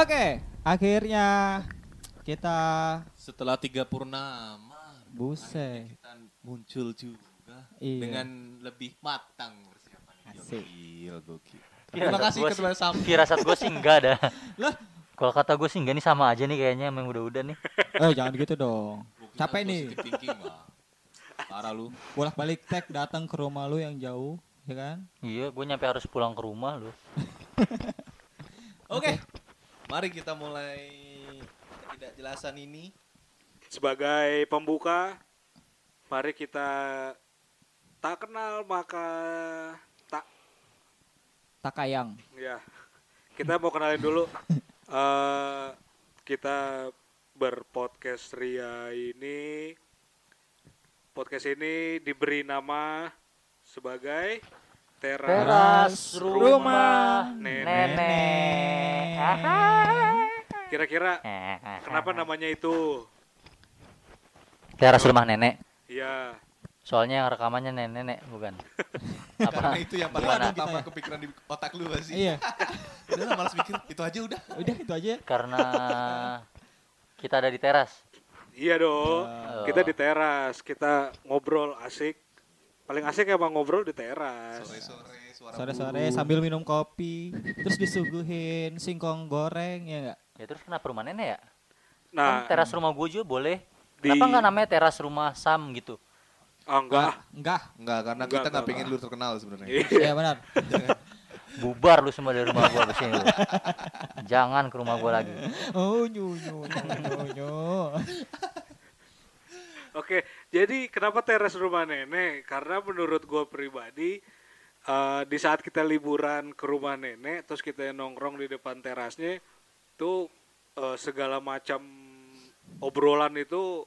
Oke, akhirnya kita Setelah tiga purnama, Buset. kita muncul juga Iya. dengan lebih matang persiapannya. Asik. Gokil, gokil. Terima kasih ketua Sam. Firasat gue sih enggak ada. Lah? Kalau kata gue sih enggak nih sama aja nih kayaknya emang udah-udah nih. eh jangan gitu dong. Capek nih. thinking. Parah lu. Bolak-balik tag datang ke rumah lu yang jauh, ya kan? Iya, gue nyampe harus pulang ke rumah loh. Oke. Mari kita mulai ketidakjelasan ini. Sebagai pembuka, mari kita tak kenal maka tak Takayang. ya. Kita mau kenalin dulu eh kita berpodcast Ria ini podcast ini diberi nama sebagai Teras Teras rumah Nenek. nenek. Kira-kira kenapa namanya itu? Teras rumah nenek? Ya, Soalnya yang rekamannya nenek-nenek bukan. Karena Apa? itu yang paling pertama kepikiran di otak lu pasti. Iya, Udah lah, malas mikir. Itu aja udah. udah itu aja. Karena kita ada di teras. iya dong. Oh. Kita di teras, kita ngobrol asik. Paling asik emang ngobrol di teras. Sore-sore suara Sore-sore sambil minum kopi, terus disuguhin singkong goreng ya enggak? Ya terus kenapa rumah nenek ya? Nah, Kan teras rumah gue juga boleh. Di- Kenapa nggak namanya teras rumah Sam gitu? ah, enggak. Enggak. Enggak, karena Enggak, kita nggak enggak, pengen lu terkenal sebenarnya. Iya benar. Bubar lu semua dari rumah gua abis ini lu. Jangan ke rumah gua lagi. Oh nyu nyu nyu, nyu. Oke, jadi kenapa teras rumah nenek? Karena menurut gue pribadi, eh, di saat kita liburan ke rumah nenek, terus kita nongkrong di depan terasnya, tuh eh, segala macam obrolan itu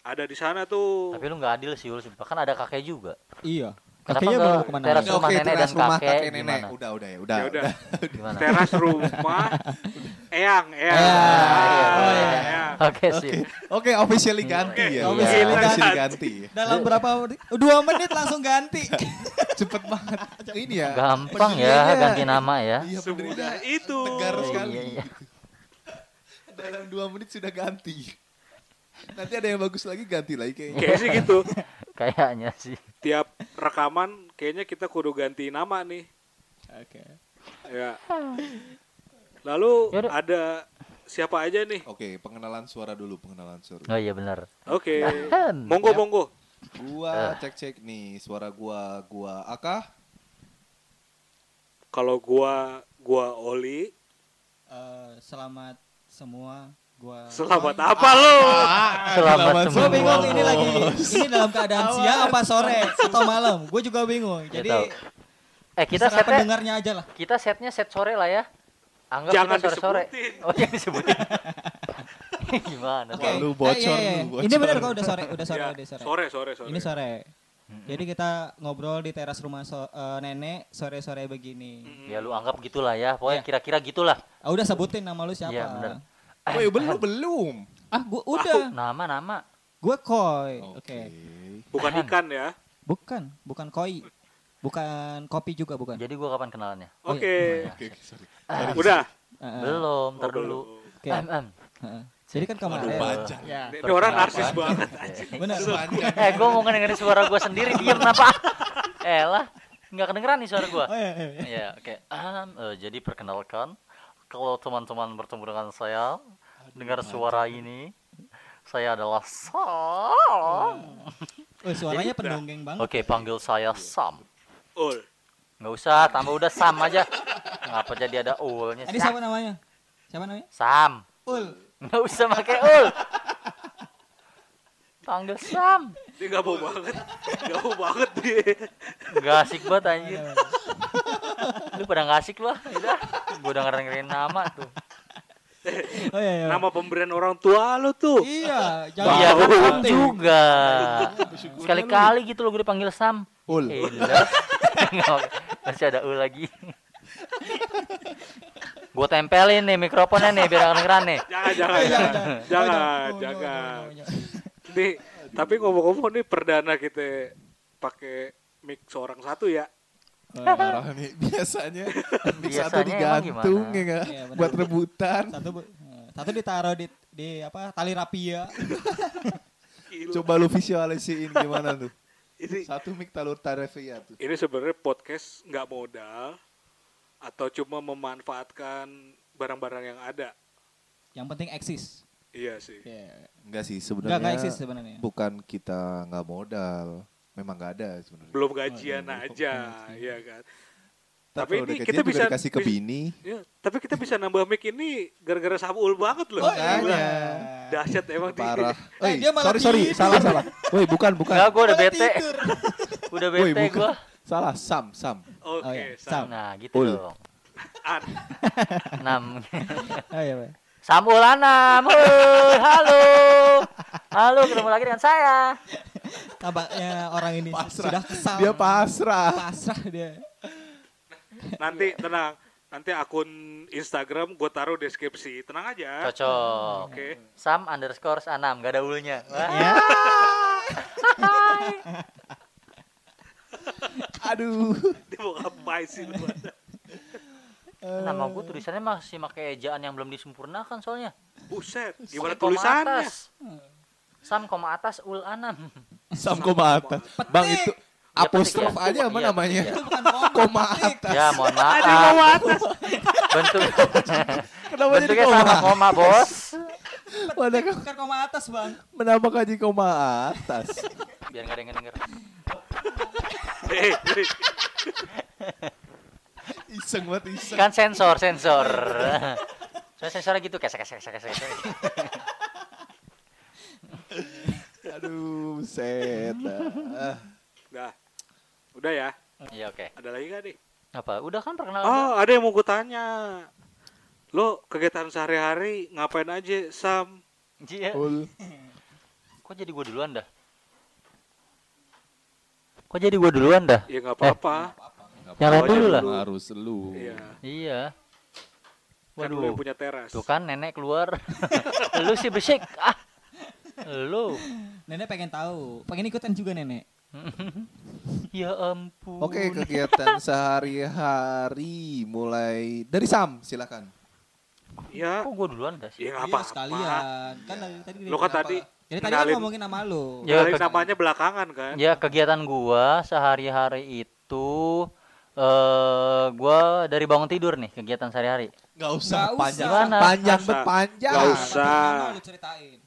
ada di sana tuh. Tapi lu nggak adil sih, Ul. Bahkan ada kakek juga. Iya. Kakeknya belum ke mana? teras rumah nenek dan kakek nenek. gimana? Udah, udah ya, udah. Ya udah. udah. Teras rumah Eyang, Eyang. Oh, iya. Oke sih. Oke, officially ganti ya. Officially ganti. ganti. Dalam berapa? Dua menit langsung ganti. Cepet banget. Ini ya. Gampang ya ganti nama ya. Iya, Semudah itu. Tegar sekali. iya, iya. Dalam dua menit sudah ganti. Nanti ada yang bagus lagi ganti lagi kayaknya. Kayaknya sih gitu. Kayaknya sih. Tiap rekaman kayaknya kita kudu ganti nama nih. Oke. Ya. Lalu Yaudah. ada siapa aja nih? Oke, pengenalan suara dulu, pengenalan suara. Oh iya benar. Oke. Ahem. Monggo Yap. monggo. Gua cek-cek nih suara gua, gua Aka. Kalau gua gua Oli, Eh, selamat semua. Gua. selamat apa lu? Selamat Gue semua. bingung ini lagi. Ini dalam keadaan siang apa sore atau malam? Gue juga bingung. Ya Jadi. Eh kita setnya pendengarnya aja lah. kita setnya set sore lah ya. Anggap Jangan kita sore-sore. disebutin. Oh yang disebutin. Gimana? Oke. Wah, lu bocor, Eh, iya, iya. lu bocor. Ini benar kok udah sore, udah sore, Ya, udah sore. sore sore sore. Ini sore. Jadi kita ngobrol di teras rumah so- eh, nenek sore-sore begini. Ya lu anggap gitulah ya. Pokoknya Iya. kira-kira gitulah. Ah, udah sebutin nama lu siapa? Iya. Woi, belum belum. Ah, gua udah. Nama-nama. Gua Koi. Oke. Bukan ikan ya. Bukan, bukan Koi. Bukan kopi juga bukan. Jadi gua kapan kenalannya? Oh, Oke. Oke, oke, sorry. Udah. Eh, eh, Belum, ntar Oh, dulu. Oke. Em. Heeh. Jadi kan kemarin. Waduh, panjang. Ya. Ini orang narsis banget. Benar. Eh, gua mau ngedengerin suara gua sendiri, diem kenapa? Eh lah, nggak kedengeran nih suara gua. Oh iya, iya, iya. Ya, oke. Ahem, eh, jadi perkenalkan, kalau teman-teman bertemu dengan saya, dengar suara ini, saya adalah Sam. Oh, suaranya pendongeng banget. Oke, panggil saya Sam. Ul. Nggak usah, tambah udah Sam aja. Ngapa jadi ada ulnya? Ini siapa namanya? Siapa namanya? Sam. Ul. Nggak usah pakai ul. Panggil Sam. Dia gak mau banget. Gak mau banget dia. Nggak asik banget anjir. Lu pada nggak asik lah. Udah, gua udah ngedengerin nama tuh. Oh iya, iya. Nama pemberian orang tua lu tuh. Iya, jangan Iya kan juga. Sekali-kali gitu lo gue dipanggil Sam. Ul. Nggak pakai. Masih ada U lagi. gue tempelin nih mikrofonnya nih biar nggak kedengeran nih. Jangan jangan Eh, jangan. Jangan jangan. oh, oh, oh. Nih, tapi ngomong-ngomong nih perdana kita pakai mic seorang satu ya. Parah nih. Biasanya satu Biasanya emang digantung ya? Iya, benar. Buat rebutan. Satu bu- satu ditaruh di di apa tali rapia. Gila. Coba lu visualisasiin gimana tuh. Ini Satu mic talur tarifia tuh. ini sebenarnya podcast nggak modal atau cuma memanfaatkan barang-barang yang ada. Yang penting eksis. Iya sih. Iya. Enggak sih Enggak enggak sebenarnya. eksis sebenarnya. Bukan kita nggak modal. Memang nggak ada sebenarnya. Belum gajian Oh, iya, aja, belum ya kan. Tapi kalau ini udah kita gajian bisa- dikasih ke bisa- bini. Ya, tapi kita bisa nambah mic ini gara-gara Sabul banget loh. Oh, iya. Dahsyat emang di- Parah. Eh, Oi, dia malah sorry sorry, tidur. salah salah. Woi, bukan bukan. Enggak, gue udah bete. Udah Woi, bete bukan. gue. Salah, Sam, Sam. Oke, Oh, iya. Sam. Nah, gitu Ul. dong. An. Enam. Oh, iya, Pak. Sambul Anam. Halo. Halo, ketemu lagi dengan saya. Tampaknya orang ini Pasrah. sudah kesal. Dia pasrah. pasrah dia. Nanti tenang. Nanti akun Instagram gue taruh deskripsi. Tenang aja. Cocok. Oke. Sam underscore Anam, gak ada ulnya. Wah. Ya. Aduh. Dia mau ngapain sih lu? Nama gue tulisannya masih pakai ejaan yang belum disempurnakan soalnya. Buset. Gimana koma tulisannya? atas. Sam koma atas ul anam. Sam koma atas. Bang itu Ya, apostrof ya. aja apa Iya, namanya? petik Itu bukan koma. Atas. Ya mohon Ada maaf. koma atas. Bentuk Kenapa jadi bentuknya koma? sama koma bos. Petik bukan koma atas, Bang. Menambah kaji koma atas. Biar gak ada yang denger. Iseng banget iseng. Kan sensor sensor. Soalnya sensornya gitu kesek kesek kesek kesek. Aduh, set. Ah. Dah. Udah ya. Iya oke. Ada lagi gak nih? Apa? Udah kan perkenalan? Oh, ada yang mau gue tanya. Lo kegiatan sehari-hari ngapain aja, Sam? Iya. Ul. Kok jadi gue duluan dah? Kok jadi gue duluan dah? Ya nggak apa-apa. Yang lain dulu lah. Harus lu. Iya. Iya. Kan lo yang Waduh. punya teras. Tuh kan nenek keluar. Lu sih bersik. Ah. Lu. Nenek pengen tahu. Pengen ikutan juga nenek. Ya ampun. Oke, kegiatan sehari-hari mulai dari Sam, silakan. Iya. Kok gue duluan dah sih? Ya nggak Iya, apa-apa. sekalian. Kan dari tadi Lo kan tadi Jadi tadi kan ngomongin nama lu. Ya, ke- namanya belakangan kan? Ya kegiatan gua sehari-hari itu eh gua dari bangun tidur nih kegiatan sehari-hari. Gak usah usah. panjang, Gimana? panjang, usah. berpanjang. Apa usah. lu ceritain.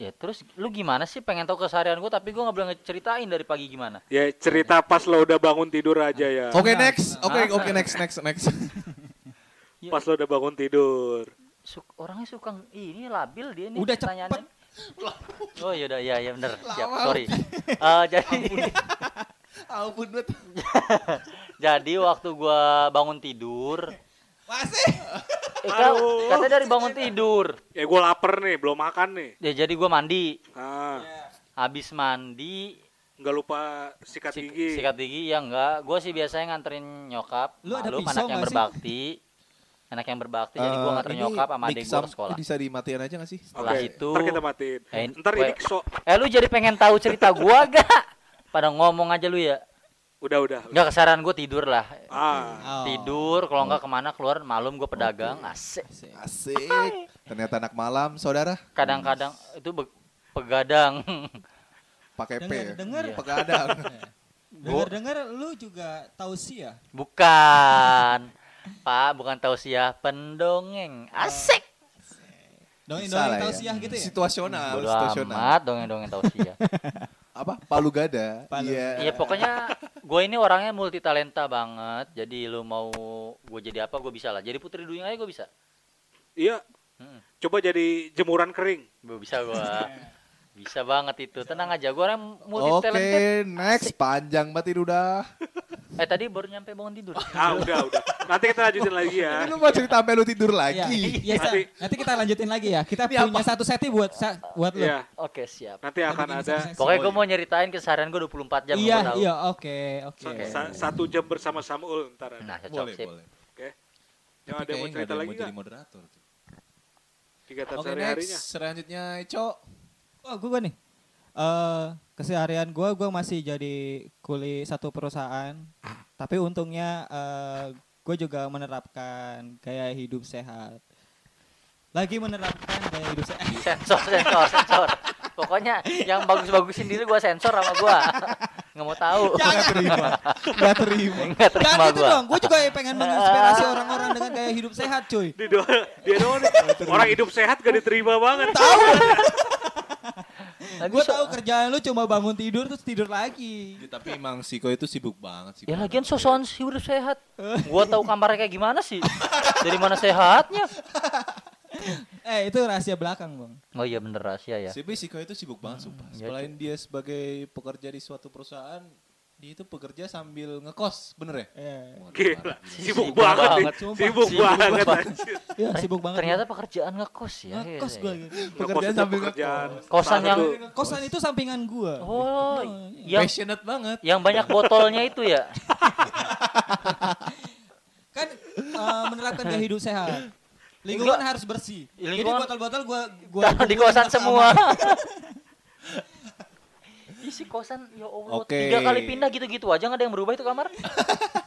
Ya terus lu gimana sih pengen tahu keseharian gua tapi gua nggak boleh ngeceritain dari pagi gimana? Ya cerita pas lo udah bangun tidur aja ya. Oke Nah, next, oke nah. oke next next next. Pas lo udah bangun tidur. Suk orangnya suka ini labil dia nih Udah pertanyaannya. Oh iya udah ya ya bener siap sorry. Eh, jadi Ampun jadi waktu gua bangun tidur Masih. Aduh. katanya dari bangun tidur. Ya gue lapar nih, belum makan nih. Ya jadi gua mandi. Ah, Habis mandi nggak lupa sikat Sik- gigi. Sikat gigi ya enggak. Gue sih biasanya nganterin nyokap. Lu ada Malum pisau anak yang nggak sih? berbakti. Anak yang berbakti jadi gue Eh, nganterin nyokap sama adik gue ke sekolah. Bisa dimatiin aja gak sih? Setelah Oke, itu ntar kita matiin. Eh, Ntar ini so, Eh lu jadi pengen tahu cerita gua gak? Pada ngomong aja lu ya. Udah udah. Enggak kesaran gue tidur lah. Ah, Oh. Tidur kalau enggak ke mana keluar malum gue pedagang. Asik. Asik. Ternyata anak malam, saudara. Kadang-kadang itu be- pegadang. Pakai P. Dengar- ya? dengar. Iya. Pegadang. Dengar-dengar lu juga tausiah. Bukan. Pak, bukan tausiah, pendongeng. Asik. Dongeng Bisa lah dongeng ya. tausiah gitu ya? Situasional, Bodo situasional. amat dongeng-dongeng tausiah. Apa? Palu gada. Palu. Iya. Iya pokoknya gue ini orangnya multi talenta banget. Jadi lu mau gue jadi apa gue bisa lah. Jadi putri duyung aja gue bisa. iya. Hmm. Coba jadi jemuran kering. Gue bisa gue. bisa banget itu. Tenang aja. Gue orang multi Oke, talented. next. Panjang banget udah. Eh tadi baru nyampe bangun tidur. Ah, udah, udah. Nanti kita lanjutin lagi ya. Ini lu mau cerita sampai lu tidur lagi? iya, Sa. Nanti- nanti kita lanjutin lagi ya. Kita Ini punya satu seti buat sa- buat lu. Iya. Oke siap. Nanti akan bikin ada. Pokoknya gue mau nyeritain keseharian gue 24 jam. Iya, gua tahu. iya, oke, oke. Oke. sa- satu jam bersama Samuel ntar ada. Nah cocok Boleh, sip. boleh. Oke. Yang Tapi ada yang mau cerita lagi yang mau jadi moderator. Kegiatan Oke, sehari-harinya. next. Selanjutnya, Ico. Oh, gue nih. Eh keseharian gue, gue masih jadi kuli satu perusahaan. Tapi untungnya gue juga menerapkan gaya hidup sehat. Lagi menerapkan gaya hidup sehat. sensor sensor sensor pokoknya yang bagus-bagusin diri gua sensor sama gua nggak mau tahu Jangan terima. Gak terima. nggak terima Jangan gitu gua dong. Gue juga pengen menginspirasi orang-orang dengan gaya hidup sehat, cuy. Dia doang, dia doang. Orang hidup sehat gak diterima banget. Tahu. Lagi Gue so- tahu kerjaan lu cuma bangun tidur terus tidur lagi. Ya, tapi emang Siko itu sibuk banget sih. ya lagian sosokan sih udah sehat gua tahu kamarnya kayak gimana sih dari mana sehatnya Eh, itu rahasia belakang, Bang. oh iya bener rahasia ya Tapi Siko itu sibuk banget sumpah. ya, Selain dia sebagai pekerja di suatu perusahaan, dia itu bekerja sambil ngekos, bener ya? Iya. Gila, parah, gila. sibuk Sibuk banget nih. banget, sumpah. Sibuk Sibuk banget. banget. anjir. Iya, sibuk banget. ternyata pekerjaan ngekos ya ngekos Iya, gue iya. gitu. Pekerjaan sambil pekerjaan. ngekos. kosan yang Kosan itu sampingan gua. oh iya. yang Passionate banget. yang banyak botolnya itu ya Kan eh, menerapkan gaya hidup sehat. Lingkungan harus bersih. Jadi Lingkungan- botol-botol gua gua taruh di kosan semua. isi kosan ya Allah Oke. tiga kali pindah gitu-gitu aja nggak ada yang berubah itu kamar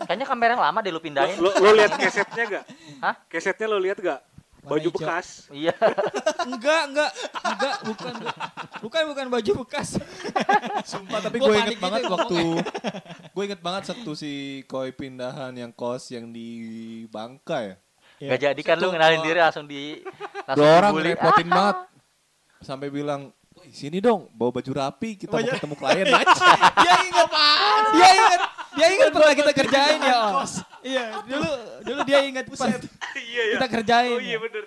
kayaknya kamar yang lama deh lu pindahin Lo, lo lihat kesetnya gak? Hah? Kesetnya lo lihat gak? Baju bekas. iya Enggak, enggak, enggak, bukan, bukan, bukan baju bekas. Sumpah tapi gue inget gitu banget ya waktu gue inget banget waktu si koi pindahan yang kos yang di Bangka ya. nggak jadi kan lu ngenalin diri langsung di langsung Dua orang ngerepotin Ah, banget. Sampai bilang, "Woi, sini dong, bawa baju rapi, kita mau Baju- ketemu klien." dia ingat, dia ingat, dia ingat pernah kita kerjain ya, Om. Iya, dulu, dulu dia ingat pas Iya ya. kita kerjain. Oh iya bener.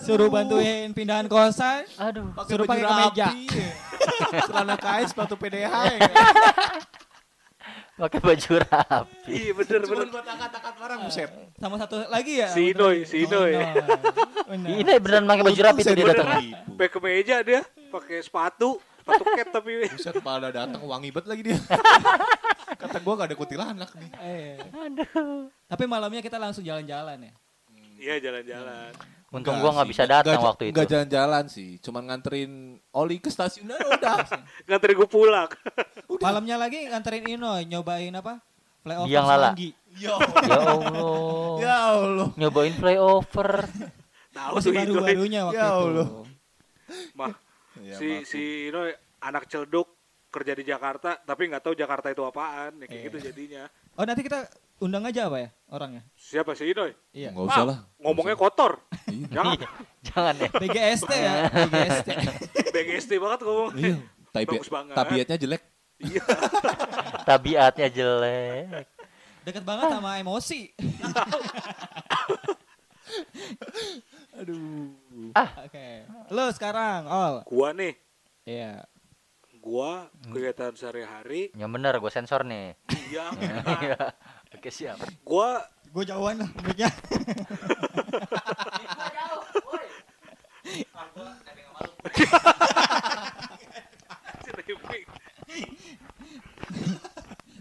Suruh bantuin pindahan kosan. aduh Suruh pakai kemeja. ya. Celana kain, sepatu PDH ya. pakai baju rapi Iya bener Cuma bener. buat angkat-angkat barang buset. Sama satu lagi ya. Si Inoy, si Inoy. Ini beneran pakai baju rapi tuh dia datang. Pakai kemeja dia, pakai sepatu, sepatu cat tapi Buset pada datang wangi banget lagi dia. Kata gua gak ada kuntilanak nih. Eh. Tapi malamnya kita langsung jalan-jalan ya. Iya jalan-jalan. untung gua nggak bisa datang waktu itu Enggak jalan-jalan sih, cuman nganterin Oli ke stasiun udah. Nganterin gue pulang. Malamnya lagi nganterin Inoy nyobain apa? Flyover Biang lala. Yo. ya Allah Ya Allah. nyobain flyover Tahu Inoy. baru-barunya waktu Ya itu. Allah. Mah, Ya, si maaf. si Inoy anak celduk kerja di Jakarta tapi nggak tahu Jakarta itu apaan ya kayak Iya. gitu jadinya Oh nanti kita undang aja apa ya orangnya? siapa si Inoy Iya. Enggak usah Ah, lah. ngomongnya kotor Iya. jangan jangan ya BGST ya, BGST. BGST banget ngomong Iya. Tabi Bagus banget. tabiatnya jelek. iya tabiatnya jelek Deket banget sama emosi. Aduh. Oke. Lo sekarang, Ol. gua nih Iya. gua kegiatan sehari-hari yang bener gue sensor nih yang Iya. oke siap gua Gue jauhan lah mic-nya.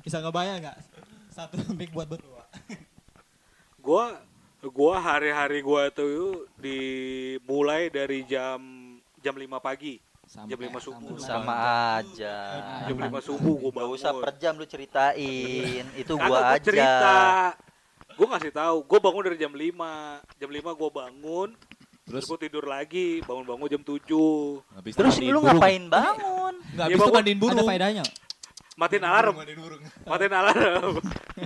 Bisa ngebayang nggak? Satu mic buat berdua. gua gua hari-hari gua tuh dimulai dari jam jam 5 pagi. Jam lima subuh. sama aja. Jam 5 subuh gua Gak bangun. usah per jam lu ceritain. Itu gua aja cerita. Gua ngasih tahu. Gua bangun dari jam 5 jam 5 gua bangun. Terus, Terus gua tidur lagi. Bangun-bangun jam 7 habis terus lu burung. ngapain bangun? Nggak, Ya, habis itu bangun. mandiin Ada burung. faedahnya. matiin alarm. Mandiin burung. matiin alarm.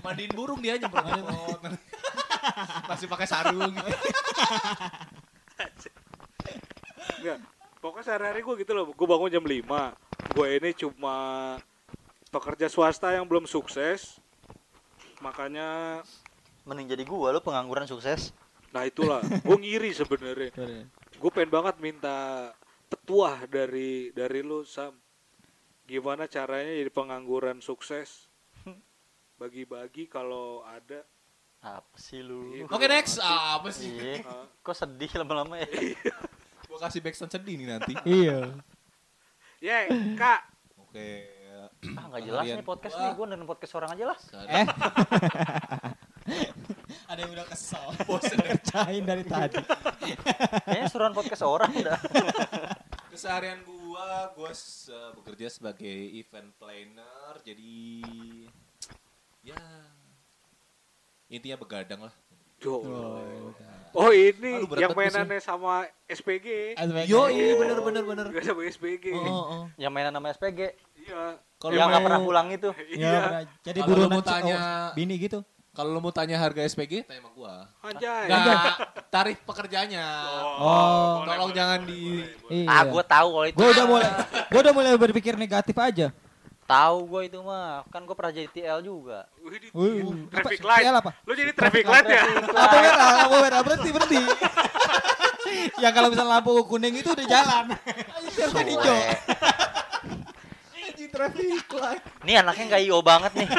Mandiin burung dia nyemprot. Masih pakai sarung. Enggak. Pokoknya sehari-hari gue gitu loh. Gue bangun jam 5. Gue ini cuma pekerja swasta yang belum sukses. Makanya mending jadi gua lu pengangguran sukses nah itulah gue ngiri sebenarnya. Gue pengen banget minta petuah dari dari lu Sam. Gimana caranya jadi pengangguran sukses? Bagi-bagi kalau ada. Apa sih lu Iya. Oke next. Ah, apa sih? Iya. Kok sedih lama-lama ya Gua kasih backsound sedih nih nanti. Iya. Ye, Kak. Oke. ah nggak jelas nih podcast gua. nih gua dengerin podcast orang aja lah Eh. Ada yang udah kesel. Bosan ngerjain dari tadi. kayaknya suruhan podcast orang udah Keseharian gua, gua se- bekerja sebagai event planner. Jadi ya Intinya begadang lah. Jo. Oh, Oh ini Aduh, yang mainannya sama SPG. Yo, iya bener bener bener. Gak sama SPG. Oh, oh, oh. Yang mainan nama SPG. Iya. Kalau yang nggak pernah pulang itu. Ya, Iya. jadi lu mau tanya- cowok, bini gitu. Kalau lo mau tanya harga SPG, tanya sama gua. Anjay. Enggak, tarif pekerjanya. Oh, boleh, tolong boleh, jangan boleh, di- boleh, boleh. Ah, gue tahu kalau itu. Gue udah mulai, gue udah mulai berpikir negatif aja. Tahu gue itu mah. Kan gue pernah jadi TL juga. Wih, Wih, traffic light. TL apa? Lu jadi traffic light ya? Lampu merah, lampu merah berhenti berhenti. ya kalau misalnya lampu kuning itu udah jalan. Harusnya hijau. Gue. Di traffic light. Ini anaknya nggak IO banget nih.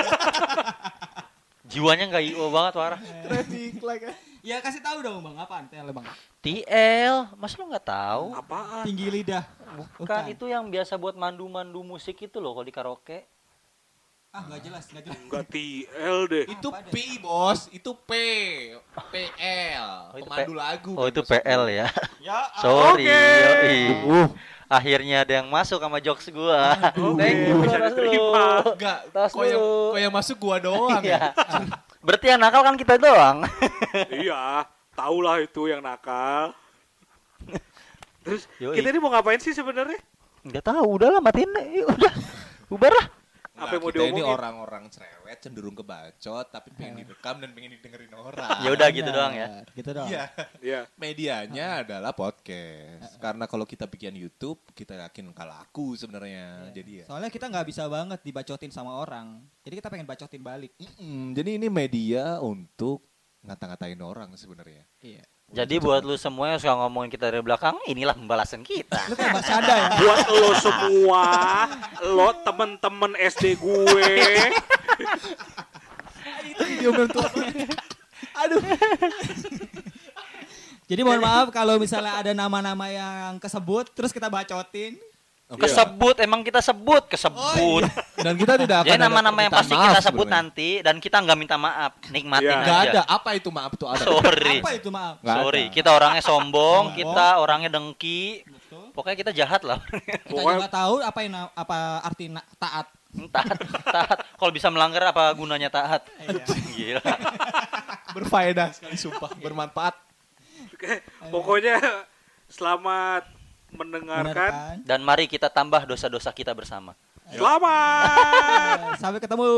Jiwanya nggak IO banget parah. Traffic light. Ya kasih tahu dong bang, apaan TL bang? TL, mas lu nggak tahu? Apaan? Tinggi lidah. Bukan itu yang biasa buat mandu-mandu musik itu loh kalau di karaoke. Ah nggak jelas, nggak jelas. Enggak TL deh. Itu P, Bos. Itu P. PL. Oh, itu Pemandu P- lagu. Oh itu PL ya. Ya, Sorry. Oke. yoi. Akhirnya ada yang masuk sama jokes gua. Thank you bisa bro, tas dulu. diterima. Enggak, Tas kok yang, dulu. kok yang masuk gua doang ya. Iya. Berarti yang nakal kan kita doang. iya, tahulah itu yang nakal. Terus Yoi. kita ini mau ngapain sih sebenarnya? Enggak tahu, udahlah matiin deh. Udah. Bubar lah. Apa yang mau kita ini diomongin? orang-orang cerewet cenderung kebacot tapi pengen direkam dan pengen didengerin orang. Ya udah gitu doang ya. Gitu doang. Iya. Iya. Medianya adalah podcast. Karena kalau kita bikin YouTube, kita yakin nggak laku sebenarnya. Jadi ya. Soalnya kita nggak bisa banget dibacotin sama orang. Jadi kita pengen bacotin balik. Mm, jadi ini media untuk ngata-ngatain orang sebenarnya. Iya. Jadi buat lu semua yang suka ngomongin kita dari belakang, inilah pembalasan kita. Lu kayak bercanda ya. Buat lo semua, lo temen-temen SD gue, Aduh. Jadi mohon maaf kalau misalnya ada nama-nama yang kesebut terus kita bacotin. Kesebut, emang kita sebut, kesebut. Dan kita tidak akan Jadi nama-nama yang pasti kita sebut sebenarnya. nanti dan kita nggak minta maaf, nikmatin Iya. Nggak aja. ada. Apa itu maaf tuh ada? Sorry. Apa itu maaf? Nggak Sorry, ada. kita orangnya sombong, Sombong. kita orangnya dengki. Betul. Pokoknya kita jahat lah. Kita Pokoknya- juga tahu apa yang apa arti na- taat. taat, taat. Kalau bisa melanggar apa gunanya taat? Iya. Gila. Berfaedah sekali sumpah, bermanfaat. pokoknya selamat mendengarkan. Kan? Dan mari kita tambah dosa-dosa kita bersama. Selamat. Sampai ketemu.